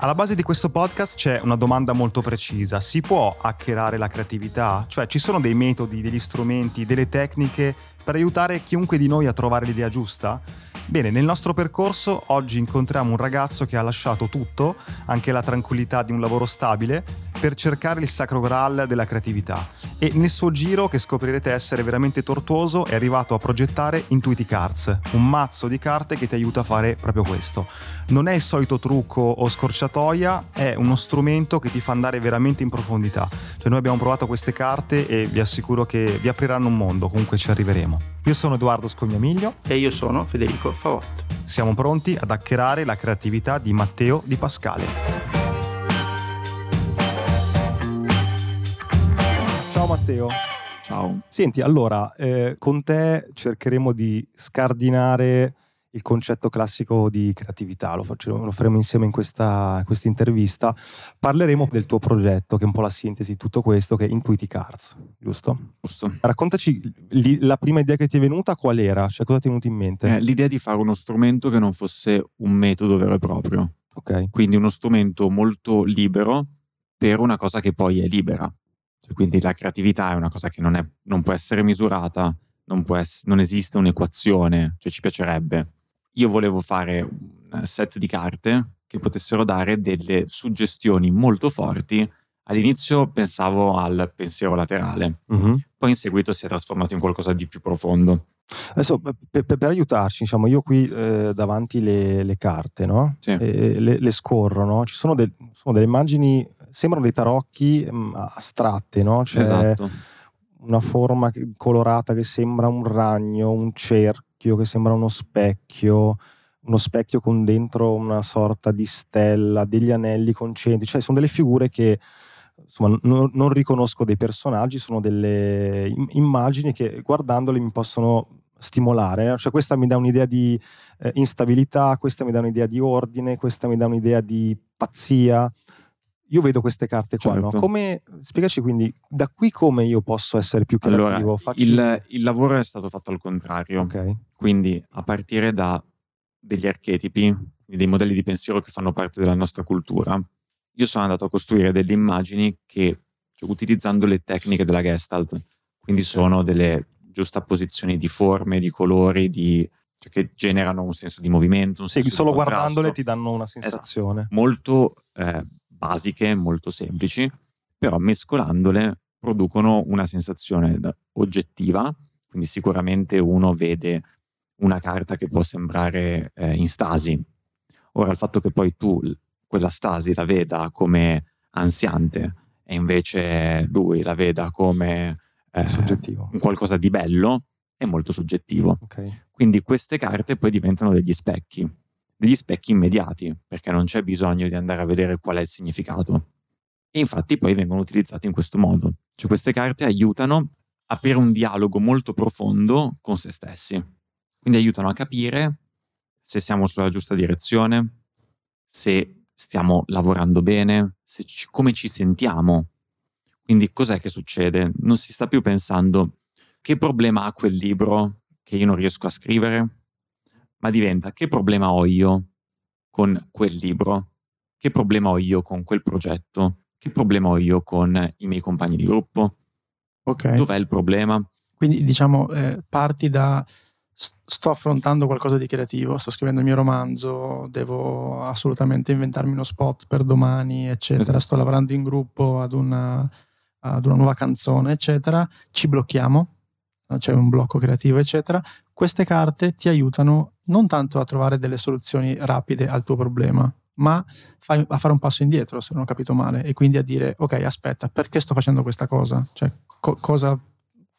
Alla base di questo podcast c'è una domanda molto precisa. Si può hackerare la creatività? Cioè ci sono dei metodi, degli strumenti, delle tecniche per aiutare chiunque di noi a trovare l'idea giusta? Bene, nel nostro percorso oggi incontriamo un ragazzo che ha lasciato tutto, anche la tranquillità di un lavoro stabile, per cercare il sacro graal della creatività. E nel suo giro, che scoprirete essere veramente tortuoso, è arrivato a progettare Intuiti Cards, un mazzo di carte che ti aiuta a fare proprio questo. Non è il solito trucco o scorciatoia, è uno strumento che ti fa andare veramente in profondità. Cioè noi abbiamo provato queste carte e vi assicuro che vi apriranno un mondo, comunque ci arriveremo. Io sono Edoardo Scognamiglio e io sono Federico Favotto. Siamo pronti ad hackerare la creatività di Matteo Di Pascale. Matteo. Ciao. Senti, allora, eh, con te cercheremo di scardinare il concetto classico di creatività, lo, facciamo, lo faremo insieme in questa, questa, intervista. Parleremo del tuo progetto, che è un po' la sintesi di tutto questo, che è Intuiti Cards, giusto? Giusto. Raccontaci li, la prima idea che ti è venuta, qual era? Cioè, cosa ti è venuto in mente? Eh, l'idea di fare uno strumento che non fosse un metodo vero e proprio. Ok. Quindi uno strumento molto libero per una cosa che poi è libera. Cioè, quindi la creatività è una cosa che non, è, non può essere misurata, non, può ess- non esiste un'equazione, cioè ci piacerebbe io volevo fare un set di carte che potessero dare delle suggestioni molto forti. All'inizio pensavo al pensiero laterale, uh-huh. poi in seguito si è trasformato in qualcosa di più profondo. Adesso per, per, per aiutarci, diciamo, io qui eh, davanti le, le, carte, no? Sì. E, le, le, scorro, no? Ci sono, del, sono, delle immagini, sembrano dei tarocchi mm, astratte, no? C'è esatto. una forma colorata che sembra un ragno, un cerchio che sembra uno specchio, uno specchio con dentro una sorta di stella, degli anelli concentrici, cioè sono delle figure che insomma non, non riconosco dei personaggi, sono delle immagini che guardandole mi possono stimolare, cioè questa mi dà un'idea di eh, instabilità, questa mi dà un'idea di ordine, questa mi dà un'idea di pazzia, io vedo queste carte qua, certo. no? Come, spiegaci quindi da qui come io posso essere più creativo? Allora, Facci... il, il, lavoro è stato fatto al contrario. Okay. Quindi a partire da degli archetipi, dei modelli di pensiero che fanno parte della nostra cultura, io sono andato a costruire delle immagini che, cioè, utilizzando le tecniche della Gestalt, quindi sono delle giustapposizioni di forme, di colori, di, cioè che generano un senso di movimento. Un sì, solo guardandole ti danno una sensazione. Esatto. Molto eh, basiche, molto semplici, però mescolandole producono una sensazione oggettiva, quindi sicuramente uno vede una carta che può sembrare eh, in stasi. Ora il fatto che poi tu quella stasi la veda come ansiante e invece lui la veda come eh, un qualcosa di bello è molto soggettivo. Okay. Quindi queste carte poi diventano degli specchi degli specchi immediati, perché non c'è bisogno di andare a vedere qual è il significato. E infatti poi vengono utilizzati in questo modo. Cioè queste carte aiutano a aprire un dialogo molto profondo con se stessi. Quindi aiutano a capire se siamo sulla giusta direzione, se stiamo lavorando bene, ci, come ci sentiamo. Quindi cos'è che succede? Non si sta più pensando che problema ha quel libro che io non riesco a scrivere, ma diventa che problema ho io con quel libro? Che problema ho io con quel progetto? Che problema ho io con i miei compagni di gruppo? Ok. Dov'è il problema? Quindi diciamo eh, parti da sto affrontando qualcosa di creativo, sto scrivendo il mio romanzo, devo assolutamente inventarmi uno spot per domani, eccetera. Esatto. Sto lavorando in gruppo ad una, ad una nuova canzone, eccetera. Ci blocchiamo, c'è un blocco creativo, eccetera. Queste carte ti aiutano non tanto a trovare delle soluzioni rapide al tuo problema, ma a fare un passo indietro, se non ho capito male, e quindi a dire, ok, aspetta, perché sto facendo questa cosa? Cioè, co- cosa,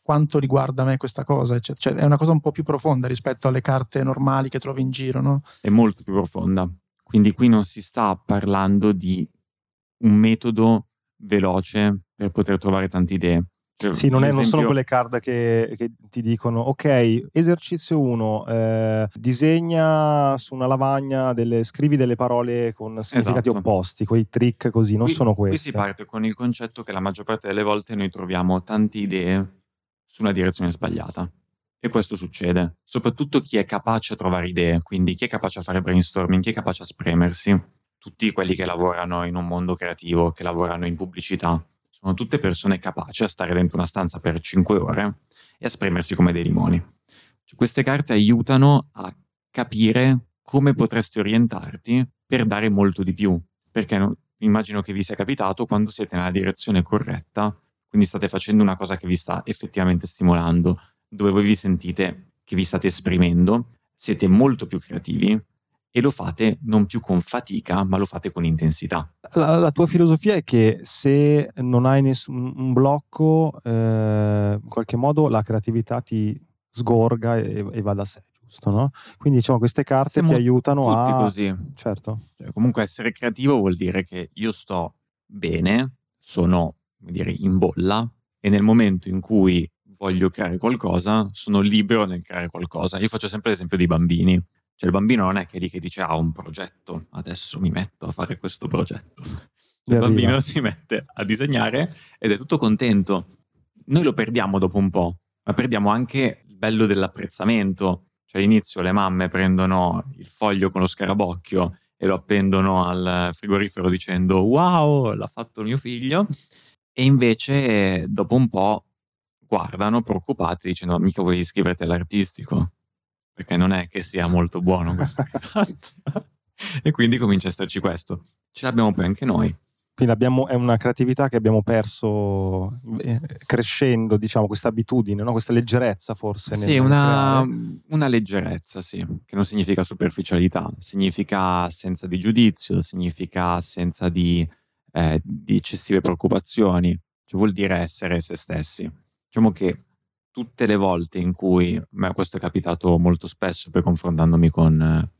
quanto riguarda me questa cosa? Cioè, è una cosa un po' più profonda rispetto alle carte normali che trovi in giro, no? È molto più profonda. Quindi qui non si sta parlando di un metodo veloce per poter trovare tante idee. Cioè, sì, non, è, non, sono quelle card che, che, ti dicono, ok, esercizio 1, eh, disegna su una lavagna, delle, scrivi delle parole con significati esatto. opposti, quei trick così, non qui, sono questi. Qui si parte con il concetto che la maggior parte delle volte noi troviamo tante idee su una direzione sbagliata. E questo succede, soprattutto chi è capace a trovare idee, quindi chi è capace a fare brainstorming, chi è capace a spremersi, tutti quelli che lavorano in un mondo creativo, che lavorano in pubblicità, sono tutte persone capaci a stare dentro una stanza per 5 ore e a esprimersi come dei limoni. Cioè, queste carte aiutano a capire come potresti orientarti per dare molto di più, perché no, immagino che vi sia capitato quando siete nella direzione corretta, quindi state facendo una cosa che vi sta effettivamente stimolando, dove voi vi sentite che vi state esprimendo, siete molto più creativi e lo fate non più con fatica, ma lo fate con intensità. La, la tua filosofia è che se non hai nessun un blocco, eh, in qualche modo la creatività ti sgorga e, e va da sé, giusto? No? Quindi diciamo queste carte Siamo ti aiutano Tutti a... così. Certo. Cioè, comunque essere creativo vuol dire che io sto bene, sono, dire, in bolla e nel momento in cui voglio creare qualcosa, sono libero nel creare qualcosa. Io faccio sempre l'esempio dei bambini. Cioè il bambino non è che lì che dice ah, ho un progetto, adesso mi metto a fare questo progetto. Cioè, il bambino si mette a disegnare ed è tutto contento. Noi lo perdiamo dopo un po', ma perdiamo anche il bello dell'apprezzamento. Cioè all'inizio le mamme prendono il foglio con lo scarabocchio e lo appendono al frigorifero dicendo wow, l'ha fatto mio figlio. E invece dopo un po' guardano preoccupati dicendo "Ma mica vuoi iscriverti all'artistico? Perché non è che sia molto buono questo fatto. e quindi comincia a esserci questo. Ce l'abbiamo poi anche noi. Quindi abbiamo, è una creatività che abbiamo perso eh, crescendo, diciamo, questa abitudine, no? questa leggerezza forse. Sì, una, una leggerezza, sì, che non significa superficialità, significa assenza di giudizio, significa assenza di, eh, di eccessive preoccupazioni, cioè vuol dire essere se stessi. Diciamo che tutte le volte in cui, a me questo è capitato molto spesso per confrontandomi con eh,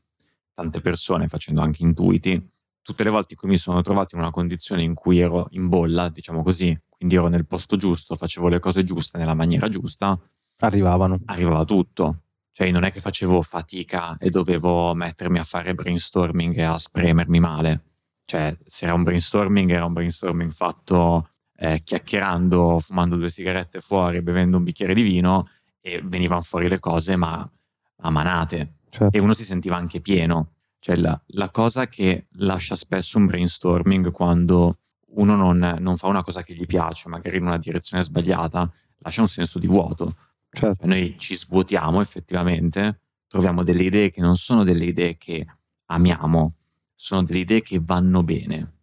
tante persone, facendo anche intuiti, tutte le volte in cui mi sono trovato in una condizione in cui ero in bolla, diciamo così, quindi ero nel posto giusto, facevo le cose giuste nella maniera giusta, Arrivavano. arrivava tutto. Cioè, non è che facevo fatica e dovevo mettermi a fare brainstorming e a spremermi male. Cioè, se era un brainstorming, era un brainstorming fatto eh, chiacchierando, fumando due sigarette fuori, bevendo un bicchiere di vino e venivano fuori le cose, ma a manate. Certo. E uno si sentiva anche pieno. Cioè, la, la cosa che lascia spesso un brainstorming quando uno non, non fa una cosa che gli piace, magari in una direzione sbagliata, lascia un senso di vuoto. certo. Noi ci svuotiamo effettivamente, troviamo delle idee che non sono delle idee che amiamo, sono delle idee che vanno bene,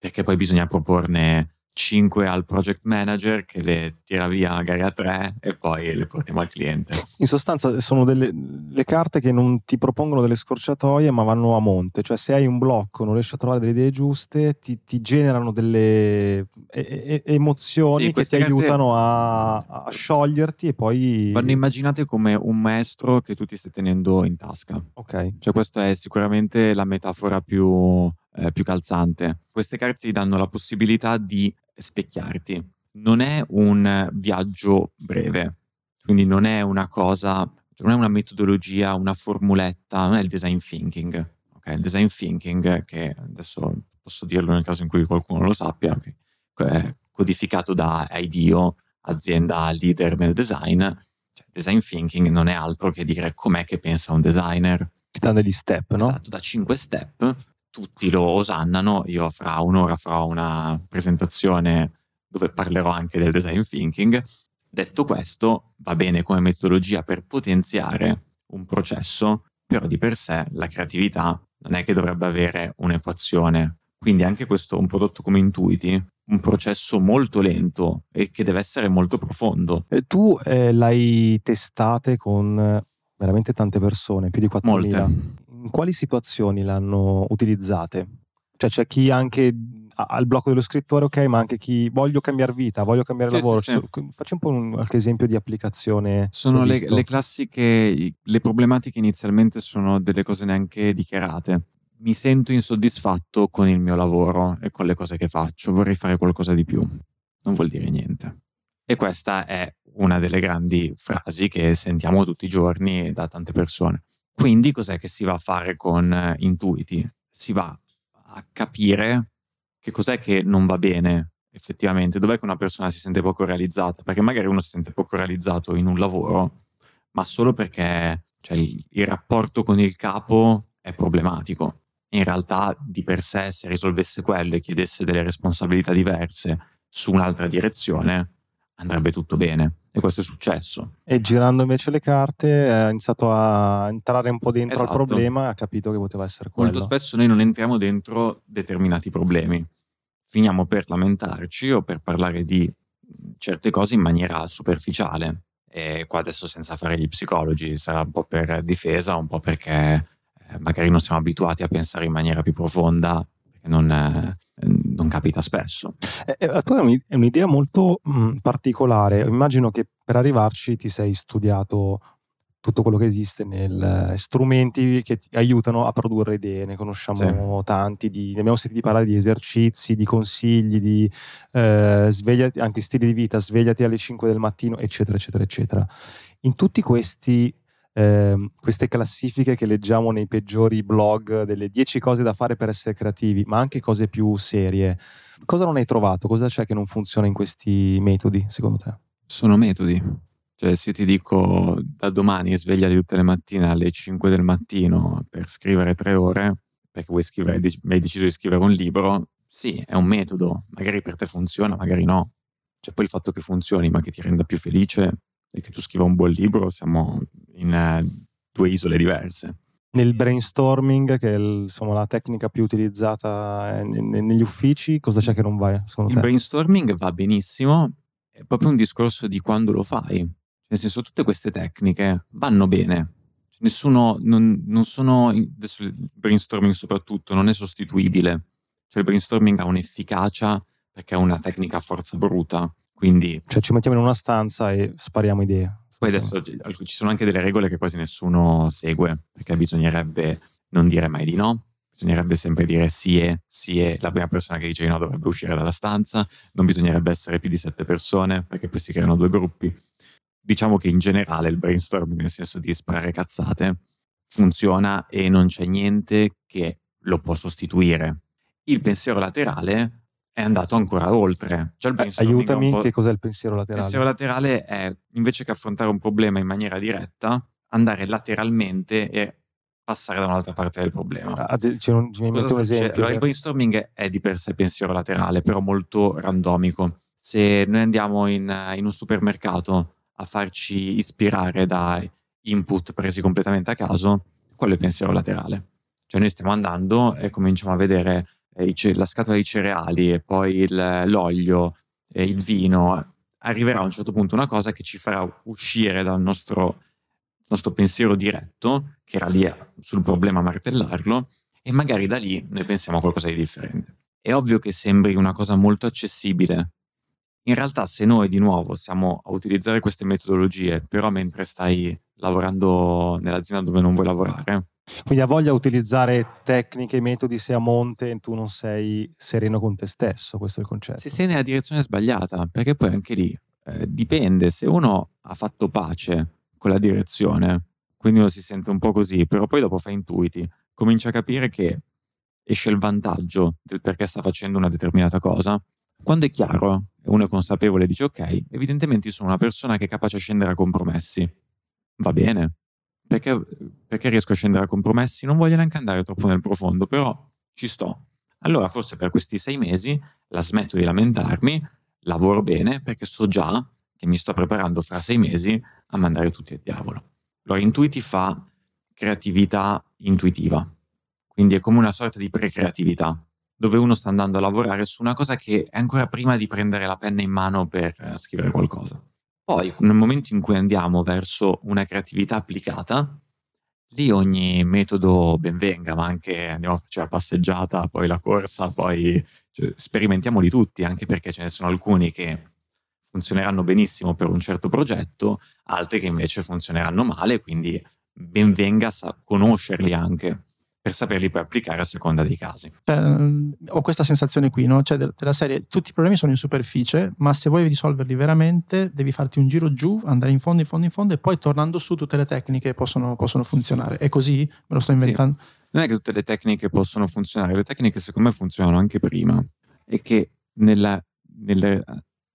perché poi bisogna proporne 5 al project manager che le tira via magari a 3 e poi le portiamo al cliente. In sostanza sono delle le carte che non ti propongono delle scorciatoie ma vanno a monte, cioè se hai un blocco, non riesci a trovare delle idee giuste, ti, ti generano delle e- e- emozioni Sì, che ti aiutano a, a scioglierti e poi... Vanno immaginate come un maestro che tu ti stai tenendo in tasca. Ok, Cioè, questa è sicuramente la metafora più, eh, più calzante. Queste carte ti danno la possibilità di specchiarti. Non è un viaggio breve, quindi non è una cosa, non è una metodologia, una formuletta, non è il design thinking. Ok, il design thinking, che adesso posso dirlo nel caso in cui qualcuno lo sappia, è codificato da IDEO, azienda leader nel design. Cioè, design thinking non è altro che dire com'è che pensa un designer. ti danno degli step, no? Esatto, da 5 step, tutti lo osannano. Io fra un'ora farò una presentazione dove parlerò anche del design thinking. Detto questo, va bene come metodologia per potenziare un processo, però di per sé la creatività non è che dovrebbe avere un'equazione. Quindi anche questo, un prodotto come Intuiti, un processo molto lento e che deve essere molto profondo. E tu eh, l'hai testate con eh, veramente tante persone, più di 4.000. Molte. In quali situazioni l'hanno utilizzate? Cioè c'è chi anche ha il blocco dello scrittore, ok, ma anche chi voglio cambiare vita, voglio cambiare Sì, lavoro. sì, sì. sono- Facci un po' un, qualche esempio di applicazione. Sono le, le classiche, le problematiche inizialmente sono delle cose neanche dichiarate. Mi sento insoddisfatto con il mio lavoro e con le cose che faccio, vorrei fare qualcosa di più. Non vuol dire niente. E questa è una delle grandi frasi che sentiamo tutti i giorni da tante persone. Quindi cos'è che si va a fare con eh, Intuiti? Si va a capire che cos'è che non va bene effettivamente, dov'è che una persona si sente poco realizzata, perché magari uno si sente poco realizzato in un lavoro, ma solo perché cioè, il, il rapporto con il capo è problematico. in realtà di per sé se risolvesse quello e chiedesse delle responsabilità diverse su un'altra direzione, andrebbe tutto bene. E questo è successo. E girando invece le carte ha iniziato a entrare un po' dentro Esatto. al problema e ha capito che poteva essere quello. Molto spesso noi non entriamo dentro determinati problemi. Finiamo per lamentarci o per parlare di certe cose in maniera superficiale. E qua adesso senza fare gli psicologi, sarà un po' per difesa, un po' perché eh, magari non siamo abituati a pensare in maniera più profonda, perché non, eh, non capita spesso. Eh, eh, la tua è un'i- è un'idea molto mh, particolare. Immagino che per arrivarci ti sei studiato tutto quello che esiste nel eh, strumenti che ti aiutano a produrre idee. Ne conosciamo tanti, di, ne abbiamo sentito parlare di esercizi, di consigli, di eh, svegliati, anche stili di vita, svegliati alle 5 del mattino, eccetera, eccetera, eccetera. In tutti questi ehm, queste classifiche che leggiamo nei peggiori blog delle 10 cose da fare per essere creativi, ma anche cose più serie. Cosa non hai trovato? Cosa c'è che non funziona in questi metodi, secondo te? Sono metodi. Cioè, se io ti dico da domani svegliati tutte le mattine alle 5 del mattino per scrivere tre ore, perché vuoi scrivere, hai deciso di scrivere un libro, sì, è un metodo. Magari per te funziona, magari no. Cioè, poi il fatto che funzioni, ma che ti renda più felice e che tu scriva un buon libro, siamo in eh, due isole diverse. Nel brainstorming, che è il- insomma, la tecnica più utilizzata eh, ne- ne- negli uffici, cosa c'è che non va, secondo Il te? brainstorming va benissimo, è proprio un discorso di quando lo fai. Nel senso, tutte queste tecniche vanno bene. Cioè, Nessuno, non, non sono, adesso il brainstorming soprattutto, non è sostituibile. Cioè il brainstorming ha un'efficacia perché è una tecnica a forza bruta. Quindi Cioè ci mettiamo in una stanza e spariamo idee. poi adesso ci sono anche delle regole che quasi nessuno segue, perché bisognerebbe non dire mai di no, bisognerebbe sempre dire sì e sì e la prima persona che dice di no dovrebbe uscire dalla stanza, non bisognerebbe essere più di sette persone, perché poi si creano due gruppi. Diciamo che in generale il brainstorming, nel senso di sparare cazzate, funziona e non c'è niente che lo può sostituire. Il pensiero laterale è andato ancora oltre. Cioè il Eh, un aiutami, che cos'è il pensiero il laterale? pensiero laterale è invece che affrontare un problema in maniera diretta, andare lateralmente e passare da un'altra parte del problema. Ah, mi Cosa metto un esempio. Allora, il brainstorming è di per sé pensiero laterale, però molto randomico. Se noi andiamo in, in un supermercato a farci ispirare da input presi completamente a caso, quello è pensiero laterale. Cioè noi stiamo andando e cominciamo a vedere ce- la scatola di cereali e poi il- l'olio e il vino. Arriverà a un certo punto una cosa che ci farà uscire dal nostro, nostro pensiero diretto, che era lì a- sul problema martellarlo, e magari da lì noi pensiamo a qualcosa di differente. È ovvio che sembri una cosa molto accessibile. In realtà, se noi di nuovo siamo a utilizzare queste metodologie, però mentre stai lavorando nell'azienda dove non vuoi lavorare, Quindi ha voglia di utilizzare tecniche metodi se a monte e tu non sei sereno con te stesso, questo è il concetto. se sei nella direzione sbagliata, perché poi anche lì eh, dipende, se uno ha fatto pace con la direzione, quindi uno si sente un po' così, però poi dopo fa intuiti, comincia a capire che esce il vantaggio del perché sta facendo una determinata cosa, quando è chiaro e uno è consapevole e dice ok, evidentemente sono una persona che è capace a scendere a compromessi, va bene, perché, perché riesco a scendere a compromessi? Non voglio neanche andare troppo nel profondo, però ci sto. Allora forse per questi sei mesi la smetto di lamentarmi, lavoro bene perché so già che mi sto preparando fra sei mesi a mandare tutti al diavolo. Allora Intuiti fa creatività intuitiva, quindi è come una sorta di pre-creatività, dove uno sta andando a lavorare su una cosa che è ancora prima di prendere la penna in mano per eh, scrivere qualcosa. Poi, nel momento in cui andiamo verso una creatività applicata, lì ogni metodo ben venga, ma anche andiamo a farci la passeggiata, poi la corsa, poi cioè, sperimentiamoli tutti, anche perché ce ne sono alcuni che funzioneranno benissimo per un certo progetto, altri che invece funzioneranno male, quindi ben venga sa- conoscerli anche per saperli poi applicare a seconda dei casi. Ehm, ho questa sensazione qui, no? Cioè, de- della serie, tutti i problemi sono in superficie, ma se vuoi risolverli veramente, devi farti un giro giù, andare in fondo, in fondo, in fondo, e poi tornando su tutte le tecniche possono, possono funzionare. È così? Me lo sto inventando? non è che tutte le tecniche possono funzionare, le tecniche secondo me funzionano anche prima e che nel, nel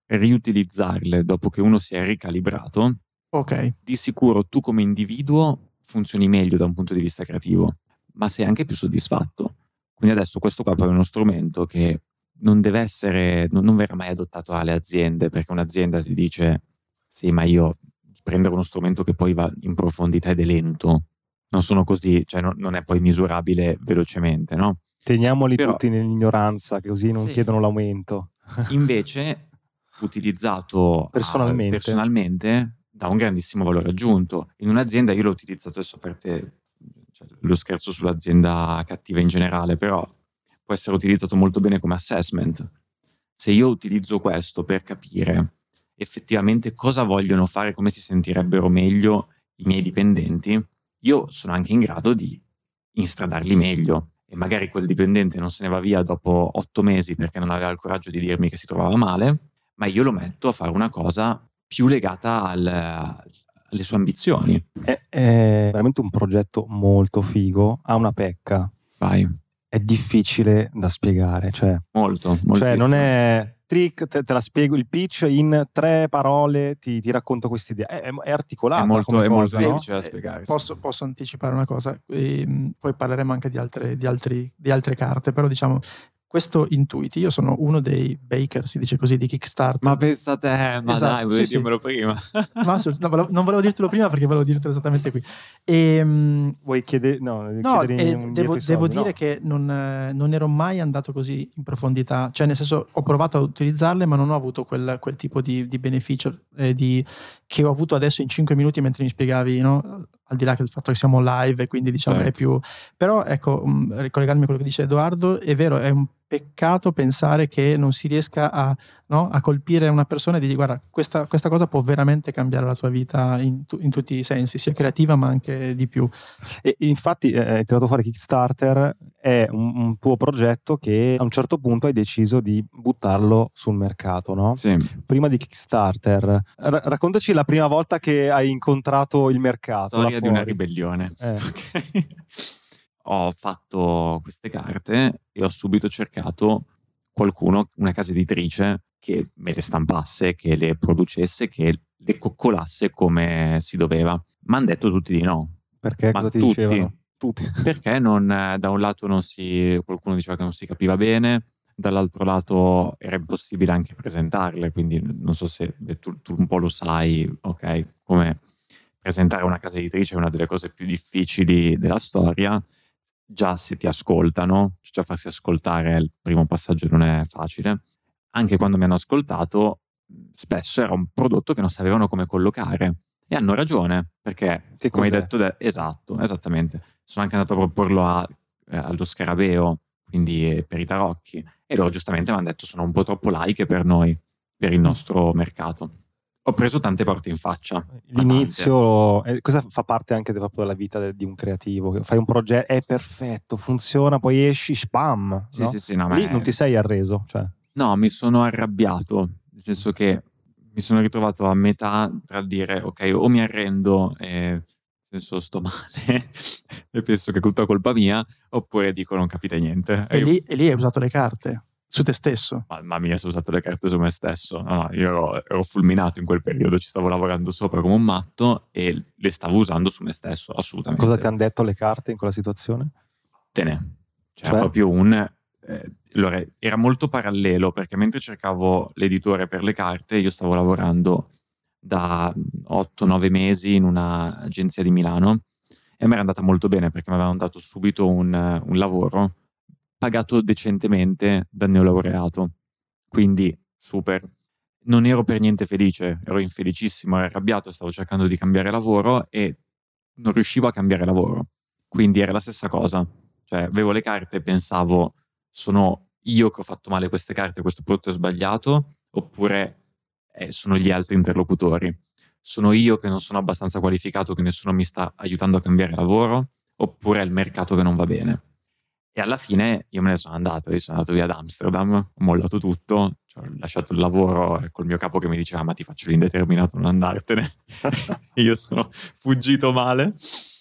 riutilizzarle dopo che uno si è ricalibrato, Ok. di sicuro tu come individuo funzioni meglio da un punto di vista creativo, ma sei anche più soddisfatto Quindi adesso questo qua poi è uno strumento che non deve essere, non, non verrà mai adottato dalle aziende, perché un'azienda ti dice sì, ma io prendere uno strumento che poi va in profondità ed è lento, non sono così, cioè non, non è poi misurabile velocemente, no? Teniamoli Però- tutti nell'ignoranza, così non Sì. chiedono l'aumento. Invece, utilizzato a- Personalmente. personalmente dà un grandissimo valore aggiunto. In un'azienda io l'ho utilizzato adesso a parte cioè, lo scherzo sull'azienda cattiva in generale, però può essere utilizzato molto bene come assessment. Se io utilizzo questo per capire effettivamente cosa vogliono fare, come si sentirebbero meglio i miei dipendenti, io sono anche in grado di instradarli meglio. E magari quel dipendente non se ne va via dopo otto mesi perché non aveva il coraggio di dirmi che si trovava male, ma io lo metto a fare una cosa più legata al- alle sue ambizioni. È, è veramente un progetto molto figo. Ha una pecca. Vai, È difficile da spiegare. Cioè, molto, molto. cioè non è trick, te, te la spiego il pitch in tre parole, ti, ti racconto questa idea. È, è articolata. È molto- come è molto cosa, no? difficile da Eh, spiegare. sì. Posso, posso anticipare una cosa, Ehm, poi parleremo anche di altre, di, altri- di altre carte, però diciamo, questo Intuiti, io sono uno dei baker, si dice così, di Kickstarter. Ma pensa a te, ma Esatto, dai, volevi sì, sì. dirmelo prima. Ma assolut- no, non volevo dirtelo prima perché volevo dirtelo esattamente qui. Ehm, Vuoi chiedere? No, devi No, eh, devo, devo no. dire che non, eh, non ero mai andato così in profondità, cioè nel senso ho provato a utilizzarle ma non ho avuto quel, quel tipo di, di beneficio eh, di- che ho avuto adesso in 5 minuti mentre mi spiegavi, no? al di là del fatto che siamo live e quindi diciamo è Certo. più... Però ecco, mh, ricollegarmi a quello che dice Edoardo, è vero, è un peccato pensare che non si riesca a, no? a colpire una persona e dirgli guarda, questa, questa cosa può veramente cambiare la tua vita in, tu- in tutti i sensi, sia creativa ma anche di più. E infatti eh, hai tirato fuori Kickstarter, è un, un tuo progetto che a un certo punto hai deciso di buttarlo sul mercato, no? Sì. Prima di Kickstarter, ra- raccontaci la prima volta che hai incontrato il mercato. là Storia di una ribellione. Eh. Ok. Ho fatto queste carte e ho subito cercato qualcuno, una casa editrice, che me le stampasse, che le producesse, che le coccolasse come si doveva. Ma hanno detto tutti di no. Perché Ma cosa ti tutti. dicevano? Tutti. Perché non, da un lato non si, qualcuno diceva che non si capiva bene, dall'altro lato era impossibile anche presentarle, quindi non so se tu, tu un po' lo sai, ok, come presentare una casa editrice è una delle cose più difficili della storia, già se ti ascoltano, già farsi ascoltare il primo passaggio non è facile, anche quando mi hanno ascoltato spesso era un prodotto che non sapevano come collocare. E hanno ragione perché Che come hai cos'è? detto de- esatto esattamente. Sono anche andato a proporlo a- eh, allo Scarabeo quindi per i tarocchi. E loro giustamente mi hanno detto sono un po' troppo laiche per noi per il nostro mercato ho preso tante porte in faccia. L'inizio, eh, cosa fa parte anche de- proprio della vita de- di un creativo? Fai un progetto, è perfetto, funziona, poi esci, spam. sì no? sì sì no, Lì è- non ti sei arreso. Cioè. No, mi sono arrabbiato, nel senso che mi sono ritrovato a metà tra dire ok, o mi arrendo e nel senso sto male e penso che è tutta colpa mia, oppure dico non capite niente. E io- lì, e lì hai usato le carte su te stesso. Mamma mia, se ho usato le carte su me stesso. No, no, io ero, ero fulminato in quel periodo, ci stavo lavorando sopra come un matto e le stavo usando su me stesso, assolutamente. Cosa ti hanno detto le carte in quella situazione? Vattene. Cioè, Cioè? proprio un... eh, allora, era molto parallelo perché mentre cercavo l'editore per le carte, io stavo lavorando da 8-9 mesi in un'agenzia di Milano e mi era andata molto bene perché mi avevano dato subito un, un lavoro pagato decentemente dal neolaureato. Quindi super. Non ero per niente felice, ero infelicissimo, ero arrabbiato, stavo cercando di cambiare lavoro e non riuscivo a cambiare lavoro. Quindi era la stessa cosa. Cioè, avevo le carte e pensavo, sono io che ho fatto male queste carte, questo prodotto è sbagliato, oppure eh, sono gli altri interlocutori. Sono io che non sono abbastanza qualificato, che nessuno mi sta aiutando a cambiare lavoro, oppure è il mercato che non va bene. E alla fine io me ne sono andato, io sono andato via ad Amsterdam, ho mollato tutto, ho lasciato il lavoro col mio capo che mi diceva ma ti faccio l'indeterminato, non andartene. Io sono fuggito male.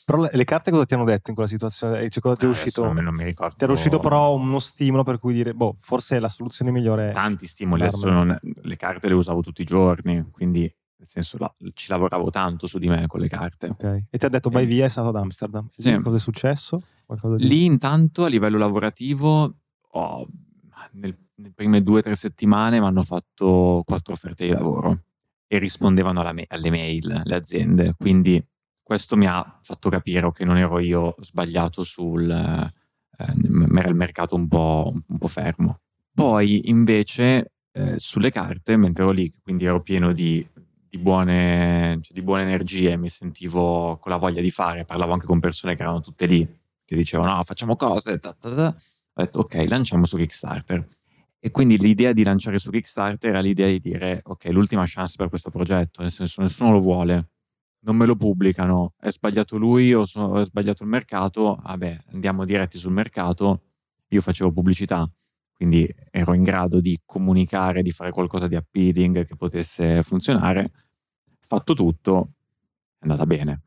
Però le, le carte cosa ti hanno detto in quella situazione? Cioè, cosa ti è Adesso uscito? Non, non mi ricordo. Ti era uscito però uno stimolo per cui dire, boh, forse la soluzione migliore è... tanti stimoli. Non- le carte le usavo tutti i giorni, quindi nel senso la, ci lavoravo tanto su di me con le carte. Ok. E ti ha detto vai Eh. via, è stato ad Amsterdam. E Sì. Cosa è successo? Di... Lì intanto a livello lavorativo ho, nel, nelle prime due o tre settimane mi hanno fatto quattro offerte di lavoro e rispondevano me- alle mail le aziende. Quindi questo mi ha fatto capire che non ero io sbagliato sul... Eh, era il mercato un po', un po' fermo. Poi invece eh, sulle carte, mentre ero lì, quindi ero pieno di, di buone, cioè, di buone energie, mi sentivo con la voglia di fare, parlavo anche con persone che erano tutte lì, che dicevano no, facciamo cose, ta, ta, ta. ho detto ok, lanciamo su Kickstarter. E quindi l'idea di lanciare su Kickstarter era l'idea di dire ok, l'ultima chance per questo progetto, nel senso nessuno lo vuole, non me lo pubblicano, è sbagliato lui o so- è sbagliato il mercato, vabbè, andiamo diretti sul mercato, io facevo pubblicità, quindi ero in grado di comunicare, di fare qualcosa di appealing che potesse funzionare. Fatto tutto, è andata bene.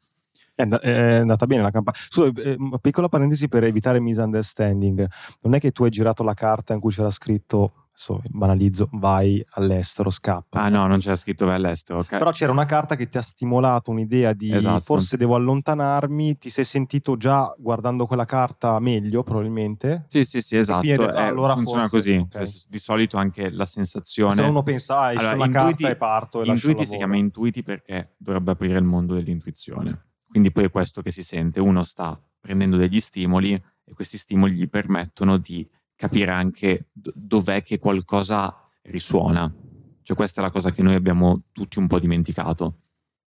È, and- è andata bene la campagna. Scusa, eh, piccola parentesi per evitare misunderstanding. Non è che tu hai girato la carta in cui c'era scritto, adesso banalizzo, vai all'estero, scappa. Ah no, non c'era scritto vai all'estero, ok? Però c'era una carta che ti ha stimolato un'idea di Esatto. forse devo allontanarmi, ti sei sentito già guardando quella carta meglio probabilmente. Sì, sì, sì, esatto. detto, eh, allora funziona forse- così. ok. Cioè, di solito anche la sensazione... Se uno pensa, ah, esce Allora, una intuiti- carta e parto e Intuiti si chiama intuiti perché dovrebbe aprire il mondo dell'intuizione. Quindi poi è questo che si sente. Uno sta prendendo degli stimoli e questi stimoli gli permettono di capire anche do- dov'è che qualcosa risuona. Cioè questa è la cosa che noi abbiamo tutti un po' dimenticato.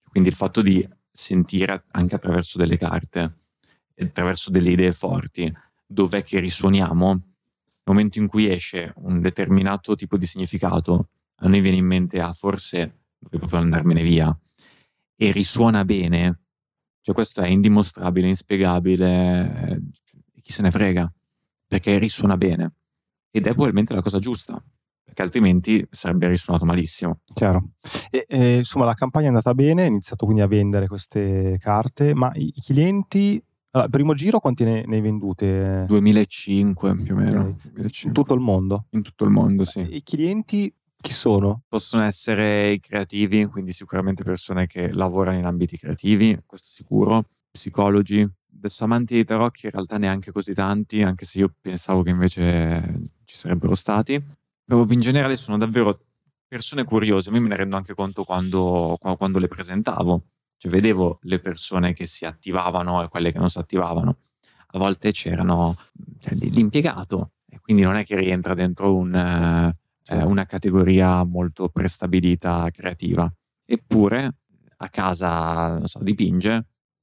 Quindi il fatto di sentire anche attraverso delle carte, attraverso delle idee forti, dov'è che risuoniamo, nel momento in cui esce un determinato tipo di significato, a noi viene in mente, ah, forse dovrei proprio andarmene via, e risuona bene, cioè questo è indimostrabile, inspiegabile, eh, chi se ne frega, perché risuona bene. Ed è probabilmente la cosa giusta, perché altrimenti sarebbe risuonato malissimo. Chiaro. E, e, insomma, la campagna è andata bene, hai iniziato quindi a vendere queste carte, ma i, i clienti, allora, primo giro quanti ne, ne hai vendute? 2005 più o meno. Ok. 2005. In tutto il mondo? In tutto il mondo, sì. I clienti chi sono? Possono essere i creativi, quindi sicuramente persone che lavorano in ambiti creativi, questo sicuro, psicologi. Adesso amanti di tarocchi in realtà neanche così tanti, anche se io pensavo che invece ci sarebbero stati. Però in generale sono davvero persone curiose, io me ne rendo anche conto quando, qua- quando le presentavo, cioè vedevo le persone che si attivavano e quelle che non si attivavano. A volte c'erano cioè, l'impiegato, e quindi non è che rientra dentro un, eh, Certo. una categoria molto prestabilita creativa. Eppure a casa non so, dipinge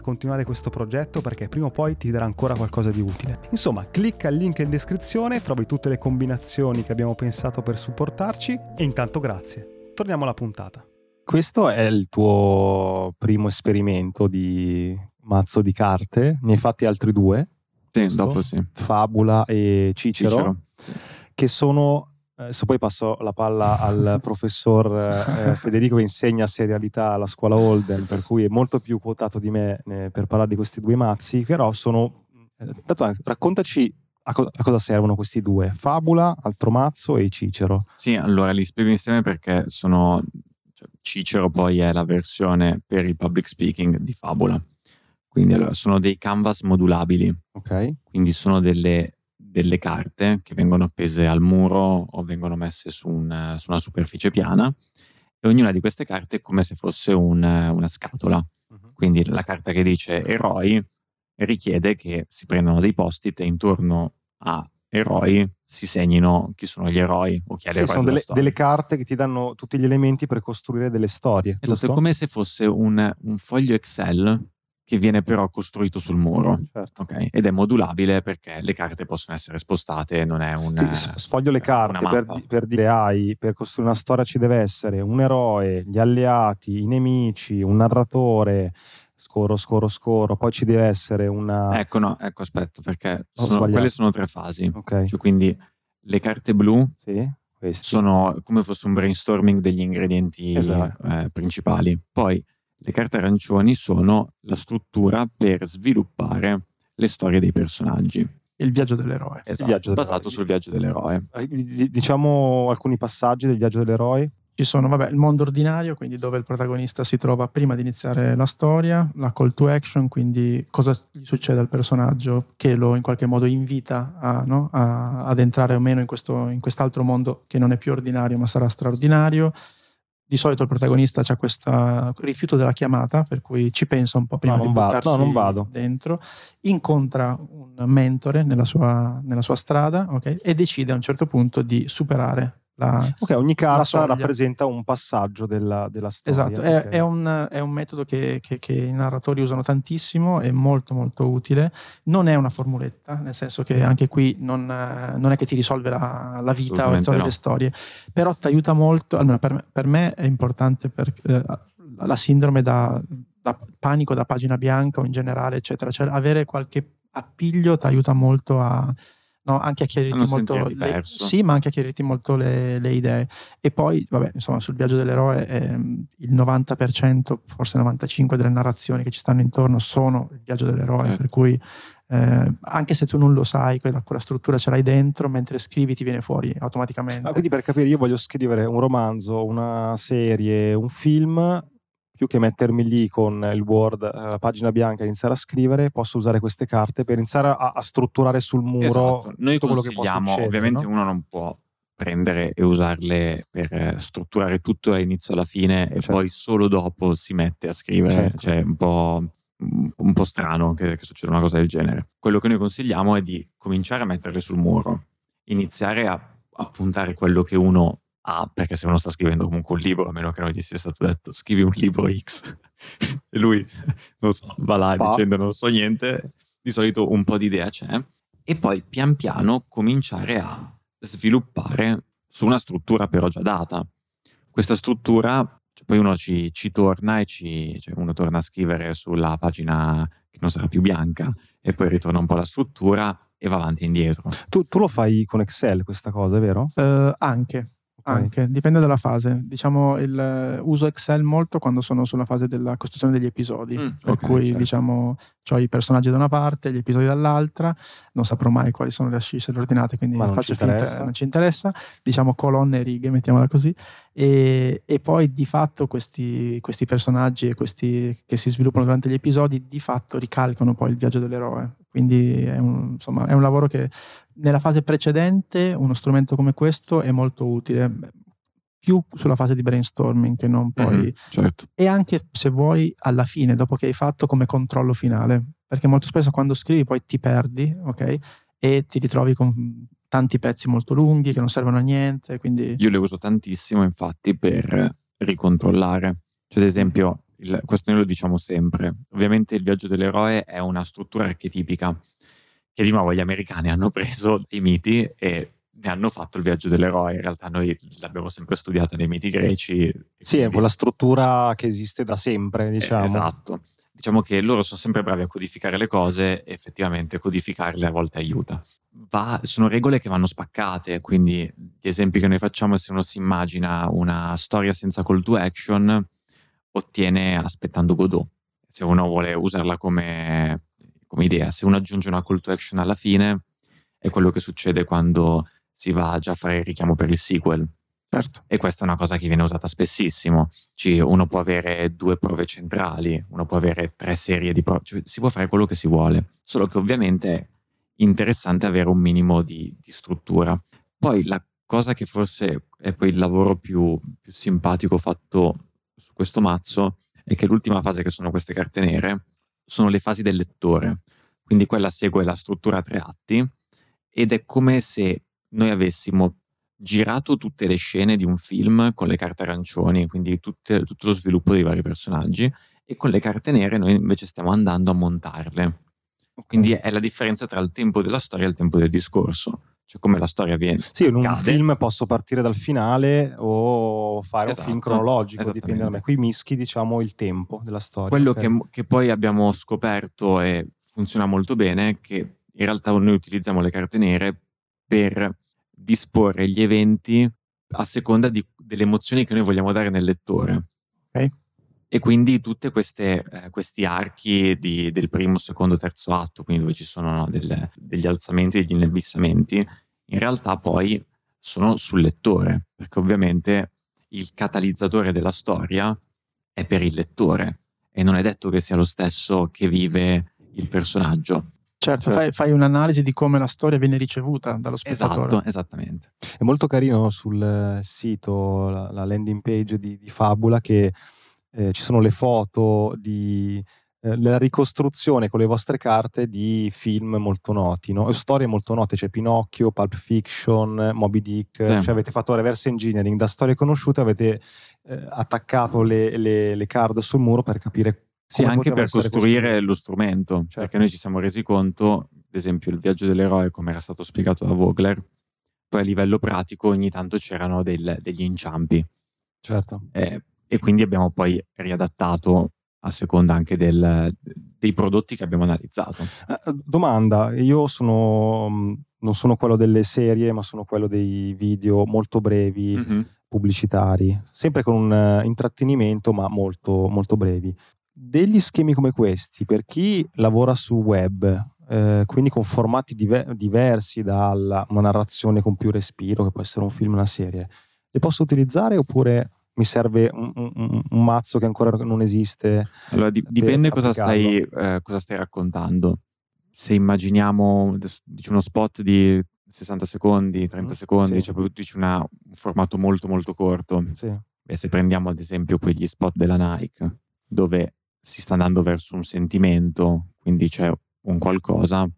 continuare questo progetto perché prima o poi ti darà ancora qualcosa di utile. Insomma, clicca il link in descrizione, trovi tutte le combinazioni che abbiamo pensato per supportarci e intanto grazie. Torniamo alla puntata. Questo è il tuo primo esperimento di mazzo di carte, ne hai fatti altri due, Sì, dopo sì. Fabula e Cicero, Cicero. Sì. che sono... Adesso poi passo la palla al professor eh, Federico che insegna serialità alla scuola Holden, per cui è molto più quotato di me eh, per parlare di questi due mazzi, però sono... eh, tanto, eh, raccontaci a, co- a cosa servono questi due, Fabula, altro mazzo e Cicero. Sì, allora li spiego insieme perché sono. cioè, Cicero poi è la versione per il public speaking di Fabula. Quindi allora, sono dei canvas modulabili, Ok? quindi sono delle, delle carte che vengono appese al muro o vengono messe su, un- su una superficie piana e ognuna di queste carte è come se fosse un- una scatola. Quindi la carta che dice eroi richiede che si prendano dei post-it e intorno a eroi si segnino chi sono gli eroi o chi è Sì, l'eroe sono della delle, delle carte che ti danno tutti gli elementi per costruire delle storie. Esatto, giusto? è come se fosse un, un foglio Excel che viene però costruito sul muro. Certo. ok? Ed è modulabile perché le carte possono essere spostate, non è un... Sì, s- sfoglio le carte per, per dire hai per costruire una storia ci deve essere un eroe, gli alleati, i nemici, un narratore, scoro, scoro, scoro, poi ci deve essere una... Ecco, no, ecco, aspetta, perché sono- quelle sono tre fasi. Ok, Cioè, quindi le carte blu sì, sono come fosse un brainstorming degli ingredienti Esatto. eh, principali. Poi le carte arancioni sono la struttura per sviluppare le storie dei personaggi. Il viaggio dell'eroe. Esatto, viaggio dell'eroe. basato sul viaggio dell'eroe. Eh, di- Diciamo alcuni passaggi del viaggio dell'eroe. Ci sono, vabbè, il mondo ordinario, quindi dove il protagonista si trova prima di iniziare la storia, la call to action, quindi cosa gli succede al personaggio che lo in qualche modo invita a, no? a- ad entrare o meno in, questo, in quest'altro mondo che non è più ordinario ma sarà straordinario. Di solito il protagonista ha questo rifiuto della chiamata, per cui ci pensa un po' prima No, di buttarsi no, non vado. dentro, incontra un mentore nella sua, nella sua strada ok? e decide a un certo punto di superare la, Ok, ogni carta rappresenta un passaggio della, della storia. Esatto, è, è un, è un metodo che, che- che i narratori usano tantissimo, è molto molto utile. Non è una formuletta, nel senso che anche qui non, non è che ti risolve la, la vita o no. le storie, però ti aiuta molto, almeno per me, per me è importante per, eh, la sindrome da, da panico da pagina bianca o in generale, eccetera, cioè avere qualche appiglio ti aiuta molto a... no, anche a molto le, sì, ma anche a chiarirti molto le, le idee. E poi, vabbè, insomma, sul viaggio dell'eroe ehm, il 90%, forse il 95% delle narrazioni che ci stanno intorno sono il viaggio dell'eroe, Eh. per cui eh, anche se tu non lo sai, quella, quella struttura ce l'hai dentro, mentre scrivi ti viene fuori automaticamente. Ah, quindi per capire, io voglio scrivere un romanzo, una serie, un film, più che mettermi lì con il Word, eh, la pagina bianca e iniziare a scrivere, posso usare queste carte per iniziare a, a strutturare sul muro Esatto. Noi tutto quello che può succedere. ovviamente no? uno non può prendere e usarle per strutturare tutto dall'inizio alla fine e Certo. poi solo dopo si mette a scrivere, Certo. cioè un po', un po' strano che, che succeda una cosa del genere. Quello che noi consigliamo è di cominciare a metterle sul muro, iniziare a, a puntare quello che uno ha, perché se uno sta scrivendo comunque un libro, a meno che non gli sia stato detto scrivi un libro X e lui non so, va là Fa. dicendo non so niente, di solito un po' di idea c'è e poi pian piano cominciare a sviluppare su una struttura però già data. Questa struttura, cioè, poi uno ci, ci torna e ci, cioè uno torna a scrivere sulla pagina che non sarà più bianca e poi ritorna un po' la struttura e va avanti e indietro. Tu, tu lo fai con Excel questa cosa, è vero? Eh, anche, Ok. anche, dipende dalla fase. Diciamo, il, eh, uso Excel molto quando sono sulla fase della costruzione degli episodi, Mm, per ok, cui certo. diciamo ho i personaggi da una parte, gli episodi dall'altra, non saprò mai quali sono le ascisse le ordinate, quindi Ma non faccio ci finta, interessa. non ci interessa, diciamo colonne e righe, mettiamola così, e, e poi di fatto questi, questi personaggi e questi che si sviluppano durante gli episodi di fatto ricalcano poi il viaggio dell'eroe, quindi è un, insomma, è un lavoro che nella fase precedente uno strumento come questo è molto utile, più sulla fase di brainstorming che non poi Mhm, certo. e anche se vuoi alla fine, dopo che hai fatto come controllo finale, perché molto spesso quando scrivi poi ti perdi, ok? E ti ritrovi con tanti pezzi molto lunghi che non servono a niente, quindi Io le uso tantissimo infatti per ricontrollare. Cioè, ad esempio, il- questo noi lo diciamo sempre. Ovviamente il viaggio dell'eroe è una struttura archetipica che di nuovo gli americani hanno preso dei miti e ne hanno fatto il viaggio dell'eroe. In realtà noi l'abbiamo sempre studiata nei miti greci. Sì, è quindi- quella struttura che esiste da sempre, diciamo. eh, Esatto. Diciamo che loro sono sempre bravi a codificare le cose e effettivamente codificarle a volte aiuta. Va- sono regole che vanno spaccate, quindi gli esempi che noi facciamo è se uno si immagina una storia senza call to action, ottiene aspettando Godot. Se uno vuole usarla come, come idea, se uno aggiunge una call to action alla fine, è quello che succede quando si va già a fare il richiamo per il sequel. certo. E questa è una cosa che viene usata spessissimo. Ci- uno può avere due prove centrali, uno può avere tre serie di prove, cioè, si può fare quello che si vuole, solo che ovviamente è interessante avere un minimo di, di struttura. Poi la cosa che forse è poi il lavoro più, più simpatico fatto su questo mazzo è che l'ultima fase che sono queste carte nere sono le fasi del lettore. quindi quella segue la struttura a tre atti ed è come se noi avessimo girato tutte le scene di un film con le carte arancioni, quindi tutte, tutto lo sviluppo dei vari personaggi, e con le carte nere noi invece stiamo andando a montarle. Quindi è la differenza tra il tempo della storia e il tempo del discorso. Cioè come la storia viene. Sì, in un cade. film posso partire dal finale o fare esatto, un film cronologico, dipende da me. Qui mischi, diciamo, il tempo della storia. Quello okay. che, che poi abbiamo scoperto e funziona molto bene è che in realtà noi utilizziamo le carte nere per disporre gli eventi a seconda di, delle emozioni che noi vogliamo dare nel lettore. Okay. E quindi tutti eh, questi archi di, del primo, secondo, terzo atto, quindi dove ci sono no, delle, degli alzamenti e degli inebissamenti, in realtà poi sono sul lettore, perché ovviamente il catalizzatore della storia è per il lettore e non è detto che sia lo stesso che vive il personaggio. Certo, certo. Fai, fai, un'analisi di come la storia viene ricevuta dallo spettatore. Esatto, esattamente. È molto carino sul sito, la, la landing page di, di Fabula, che eh, ci sono le foto di eh, la ricostruzione con le vostre carte di film molto noti, no? storie molto note, c'è Pinocchio, Pulp Fiction, Moby Dick, sì. cioè avete fatto reverse engineering da storie conosciute, avete eh, attaccato le, le, le card sul muro per capire sì, anche per costruire lo strumento, certo. perché noi ci siamo resi conto, ad esempio, il viaggio dell'eroe, come era stato spiegato da Vogler, poi a livello pratico ogni tanto c'erano del, degli inciampi. Certo. Eh, e quindi abbiamo poi riadattato a seconda anche del, dei prodotti che abbiamo analizzato. Eh, domanda, io sono, mm, non sono quello delle serie, ma sono quello dei video molto brevi, mm-hmm. pubblicitari, sempre con un uh, intrattenimento, ma molto, molto brevi degli schemi come questi, per chi lavora su web, eh, quindi con formati diver- diversi da una narrazione con più respiro, che può essere un film, una serie, le posso utilizzare oppure mi serve un, un, un mazzo che ancora non esiste? Allora, di- dipende cosa stai, eh, cosa stai, raccontando. Se immaginiamo dici uno spot di 60 secondi, 30 mm, secondi, sì. cioè dici una, un formato molto molto corto. Sì. Beh, se prendiamo ad esempio quegli spot della Nike, dove si sta andando verso un sentimento, quindi c'è un qualcosa,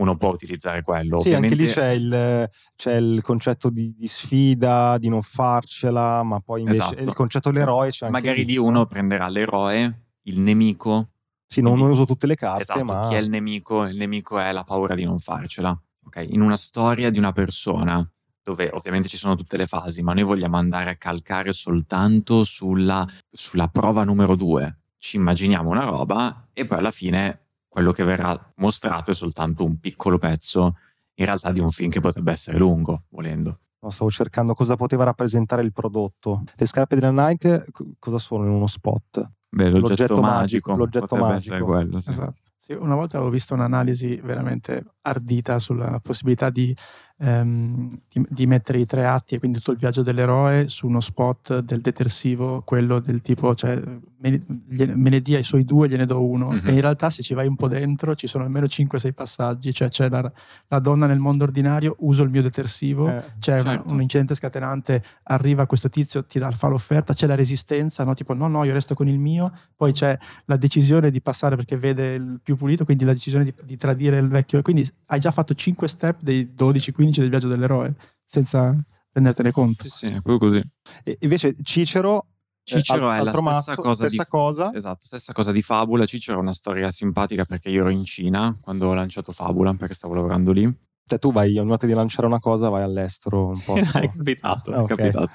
uno può utilizzare quello. Sì, Ovviamente... anche lì c'è il, c'è il concetto di, di, sfida, di non farcela, ma poi invece esatto. il concetto dell'eroe c'è anche Magari lì uno prenderà l'eroe, il nemico. Sì, non, non uso tutte le carte, esatto, ma... chi è il nemico? Il nemico è la paura di non farcela. Okay? In una storia di una persona, dove ovviamente ci sono tutte le fasi, ma noi vogliamo andare a calcare soltanto sulla, sulla prova numero due, ci immaginiamo una roba e poi alla fine quello che verrà mostrato è soltanto un piccolo pezzo in realtà di un film che potrebbe essere lungo, volendo. No, stavo cercando cosa poteva rappresentare il prodotto. Le scarpe della Nike cosa sono in uno spot? Beh, l'oggetto, l'oggetto magico, magico. L'oggetto magico. Quello, sì. Esatto. Sì, una volta avevo visto un'analisi veramente ardita sulla possibilità di ehm, di, di, mettere i tre atti e quindi tutto il viaggio dell'eroe su uno spot del detersivo, quello del tipo, cioè, me, me ne dia i suoi due, gliene do uno. Mm-hmm. E in realtà se ci vai un po' dentro ci sono almeno 5-6 passaggi, cioè c'è la, la, donna nel mondo ordinario, uso il mio detersivo, eh, c'è certo. un, un, incidente scatenante, arriva questo tizio, ti dà, fa l'offerta, c'è la resistenza, no? tipo no, no, io resto con il mio, poi c'è la decisione di passare perché vede il più pulito, quindi la decisione di, di tradire il vecchio, quindi hai già fatto 5 step dei 12-15 cominci del viaggio dell'eroe senza rendertene conto. Sì, sì, è proprio così. E invece Cicero Cicero eh, è la stessa, mazzo, cosa, stessa di, cosa. Esatto, stessa cosa di Fabula. Cicero è una storia simpatica perché io ero in Cina quando ho lanciato Fabula perché stavo lavorando lì. Cioè tu vai, ogni volta di lanciare una cosa vai all'estero un po'. è capitato, ah, okay. è capitato.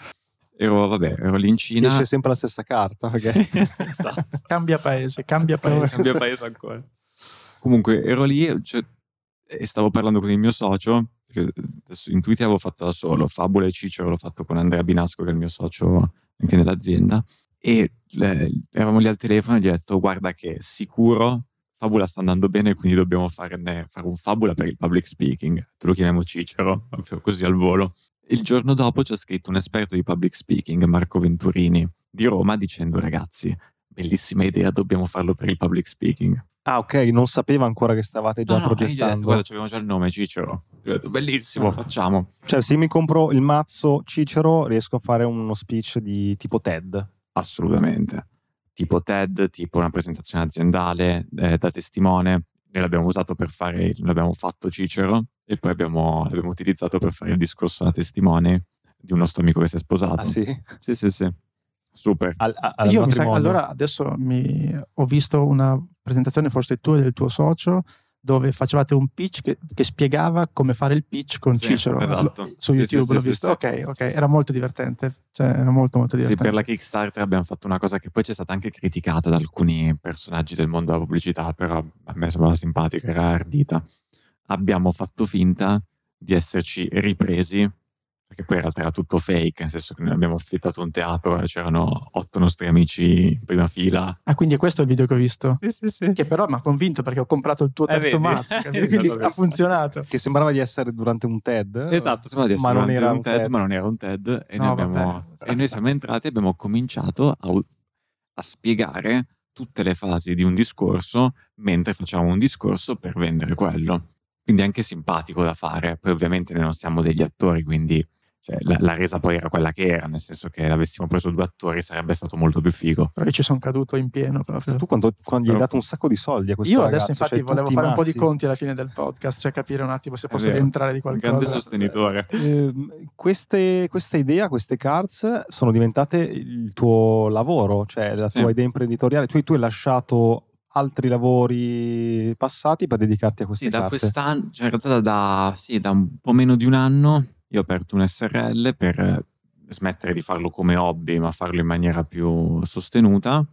Ero, vabbè, ero lì in Cina. Esce sempre la stessa carta. Okay? esatto. cambia paese, cambia paese. cambia paese ancora. Comunque ero lì cioè, e stavo parlando con il mio socio adesso Twitter avevo fatto da solo, Fabula e Cicero l'ho fatto con Andrea Binasco che è il mio socio anche nell'azienda e le, eravamo lì al telefono e gli ho detto guarda che sicuro Fabula sta andando bene quindi dobbiamo farne, fare un Fabula per il public speaking, te lo chiamiamo Cicero, proprio così al volo. Il giorno dopo c'è scritto un esperto di public speaking, Marco Venturini, di Roma, dicendo ragazzi, bellissima idea, dobbiamo farlo per il public speaking. Ah, ok, non sapeva ancora che stavate già no, progettando. No, guarda, avevamo già il nome Cicero. Detto, bellissimo, facciamo. Cioè, se mi compro il mazzo Cicero, riesco a fare uno speech di tipo TED. Assolutamente. Tipo TED, tipo una presentazione aziendale eh, da testimone. noi l'abbiamo usato per fare, l'abbiamo fatto Cicero e poi abbiamo, l'abbiamo utilizzato per fare il discorso da testimone di un nostro amico che si è sposato. Ah, sì? Sì, sì, sì. Super. Al, al Io mi sa allora adesso mi, ho visto una presentazione forse tua e del tuo socio dove facevate un pitch che, che spiegava come fare il pitch con Sì, Cicero esatto. Su Sì, YouTube sì, l'ho sì, visto sì, sì. ok ok era molto divertente cioè era molto molto Sì, divertente per la Kickstarter abbiamo fatto una cosa che poi c'è stata anche criticata da alcuni personaggi del mondo della pubblicità, però a me sembrava simpatica, era ardita. Abbiamo fatto finta di esserci ripresi, perché poi in realtà era tutto fake, nel senso che noi abbiamo affittato un teatro e c'erano otto nostri amici in prima fila. ah quindi questo è il video che ho visto Sì, sì, sì. che però mi ha convinto perché ho comprato il tuo Eh, terzo vedi? mazzo quindi ha funzionato Che sembrava di essere durante un TED. Esatto, sembrava di essere ma non durante era un TED, TED. ma non era un TED. E, No, noi, abbiamo, e noi siamo entrati e abbiamo cominciato a, a spiegare tutte le fasi di un discorso mentre facciamo un discorso per vendere quello. Quindi è anche simpatico da fare. Poi ovviamente noi non siamo degli attori, quindi cioè, la, la resa poi era quella che era, nel senso che avessimo preso due attori sarebbe stato molto più figo. però io ci sono caduto in pieno proprio Tu quando, quando gli hai dato un sacco di soldi a questo io ragazzo, adesso infatti cioè, volevo fare un po' di mazzi. conti alla fine del podcast cioè capire un attimo se posso rientrare di Grande qualcosa sostenitore. Ehm, queste, questa idea, queste cards sono diventate il tuo lavoro, cioè la Sì. tua idea imprenditoriale. Tu, tu hai lasciato altri lavori passati per dedicarti a queste Sì, da carte. quest'anno, cioè in realtà da, da- sì, da un po' meno di un anno io ho aperto un SRL per eh, smettere di farlo come hobby, ma farlo in maniera più sostenuta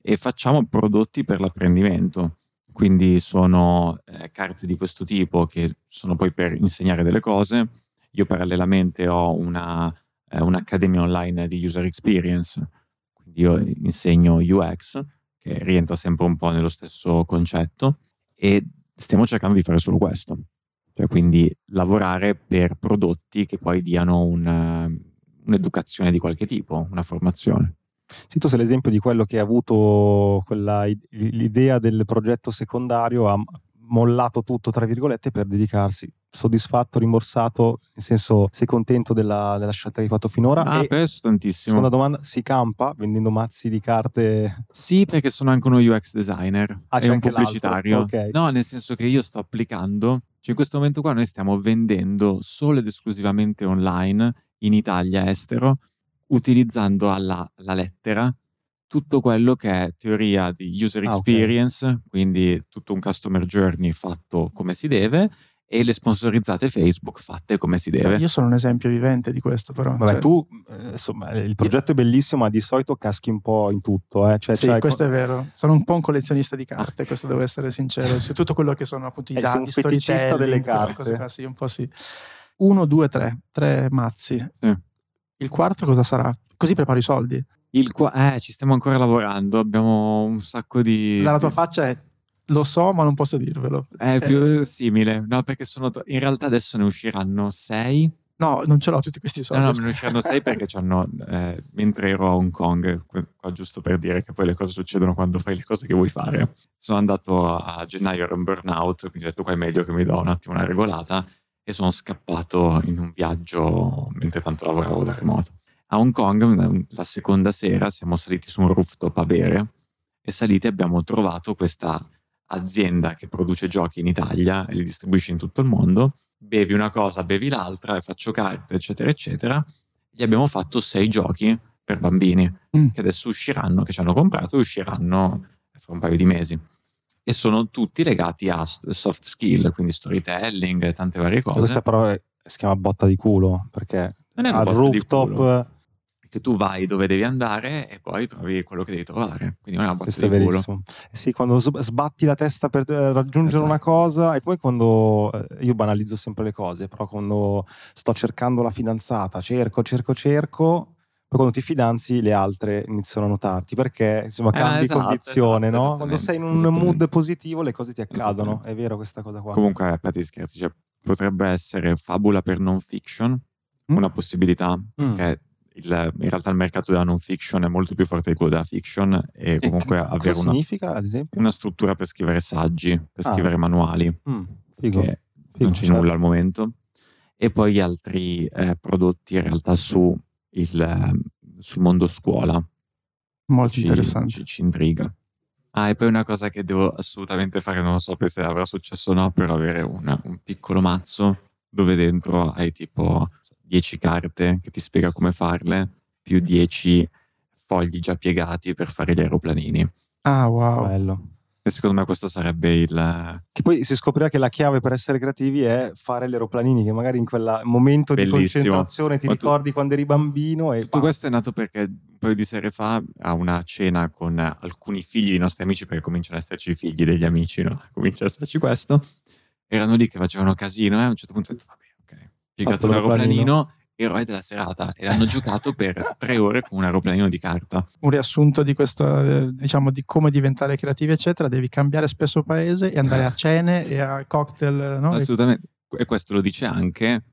e facciamo prodotti per l'apprendimento. Quindi sono eh, carte di questo tipo che sono poi per insegnare delle cose. Io parallelamente ho una, eh, un'accademia online di user experience, quindi io insegno UX, che rientra sempre un po' nello stesso concetto e stiamo cercando di fare solo questo. Cioè, quindi lavorare per prodotti che poi diano un, eh, un'educazione di qualche tipo, una formazione. Sì, sei l'esempio di quello che ha avuto quella, l'idea del progetto secondario, ha mollato tutto, tra virgolette, per dedicarsi soddisfatto, rimborsato, nel senso sei contento della, della scelta che hai fatto finora? Ah, e penso tantissimo. seconda domanda, si campa vendendo mazzi di carte? Sì, perché sono anche uno UX designer Ah, e un pubblicitario. l'altro, ok. No, nel senso che io sto applicando, cioè in questo momento qua noi stiamo vendendo solo ed esclusivamente online in Italia, estero, utilizzando alla, alla lettera tutto quello che è teoria di user Ah, ok. experience, quindi tutto un customer journey fatto come si deve e le sponsorizzate Facebook fatte come si deve. io sono un esempio vivente di questo però Vabbè, cioè- tu, eh, insomma, il progetto è bellissimo, ma di solito caschi un po' in tutto. Eh? Cioè, Sì, c'hai- questo è vero. Sono un po' un collezionista di carte, questo devo essere sincero. Su tutto quello che sono appunto i Eh, dati, feticista delle carte. cose qua, sì, un po' sì. Uno, due, tre. Tre mazzi. Sì. Il quarto cosa sarà? Così preparo i soldi. Il qua- eh, ci stiamo ancora lavorando, abbiamo un sacco di... Dalla tua faccia è lo so, ma non posso dirvelo. È Eh, più simile, no? Perché sono. tro- In realtà adesso ne usciranno sei. no, non ce l'ho tutti questi No, soldi. no, ne usciranno sei perché c'hanno. eh, mentre ero a Hong Kong, qua giusto per dire che poi le cose succedono quando fai le cose che vuoi fare. Sono andato a, a gennaio, ero in burnout, quindi ho detto qua è meglio che mi do un attimo una regolata. E sono scappato in un viaggio mentre tanto lavoravo da remoto. A Hong Kong, la seconda sera, siamo saliti su un rooftop a bere e saliti abbiamo trovato questa azienda che produce giochi in Italia e li distribuisce in tutto il mondo. Bevi una cosa, bevi l'altra, faccio carte, eccetera, eccetera. Gli abbiamo fatto sei giochi per bambini Mm. che adesso usciranno, che ci hanno comprato e usciranno fra un paio di mesi. E sono tutti legati a soft skill, quindi storytelling, e tante varie cose. Questa è- si chiama botta di culo, perché Non è al rooftop... che tu vai dove devi andare e poi trovi quello che devi trovare. Quindi è una Questo è di culo. Eh Sì, quando sbatti la testa per eh, raggiungere Esatto. una cosa, è come quando eh, io banalizzo sempre le cose, però quando sto cercando la fidanzata, cerco, cerco, cerco, poi quando ti fidanzi le altre iniziano a notarti perché insomma Eh, cambi esatto, condizione, esatto, no? Quando sei in un mood positivo le cose ti accadono, è vero questa cosa qua. Comunque, a parte gli scherzi, cioè, potrebbe essere fabula per non fiction Mm. una possibilità, Mm. perché il- in realtà il mercato della non fiction è molto più forte di quello della fiction e E comunque che- avere una, significa una struttura per scrivere saggi, per Ah. scrivere manuali, Mm, figo. che Figo, non c'è certo. nulla al momento, e poi altri eh, prodotti in realtà su il, eh, sul mondo scuola. Molto ci, interessante. Ci, ci intriga. Ah, e poi una cosa che devo assolutamente fare, non so se avrà successo o no, però avere una, un piccolo mazzo dove dentro hai tipo 10 carte che ti spiega come farle, più 10 fogli già piegati per fare gli aeroplanini. Ah, wow. Bello. E secondo me questo sarebbe il... Che poi si scoprirà che la chiave per essere creativi è fare gli aeroplanini, che magari in quel momento Bellissimo. di concentrazione ti Ma tu- ricordi quando eri bambino e Tutto questo è nato perché un paio di sere fa a una cena con alcuni figli dei nostri amici, perché cominciano ad esserci i figli degli amici, no? Comincia ad esserci questo. Erano lì che facevano casino e a un certo punto ho detto, vabbè. Piegato un aeroplanino, eroe della serata. E l'hanno giocato per tre ore con un aeroplanino di carta. Un riassunto di questo, eh, diciamo, di come diventare creativi, eccetera. Devi cambiare spesso paese e andare a cene e a cocktail, no? Assolutamente. E questo lo dice anche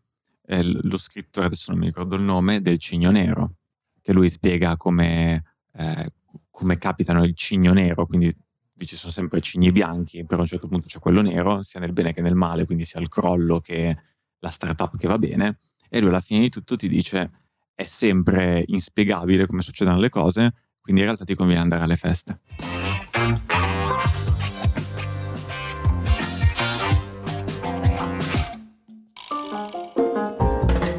eh, lo scrittore, adesso non mi ricordo il nome, del Cigno Nero, che lui spiega come, eh, come capitano il cigno nero, quindi ci sono sempre cigni bianchi, però a un certo punto c'è quello nero, sia nel bene che nel male, quindi sia il crollo che la startup che va bene, e lui alla fine di tutto ti dice è sempre inspiegabile come succedono le cose, quindi in realtà ti conviene andare alle feste.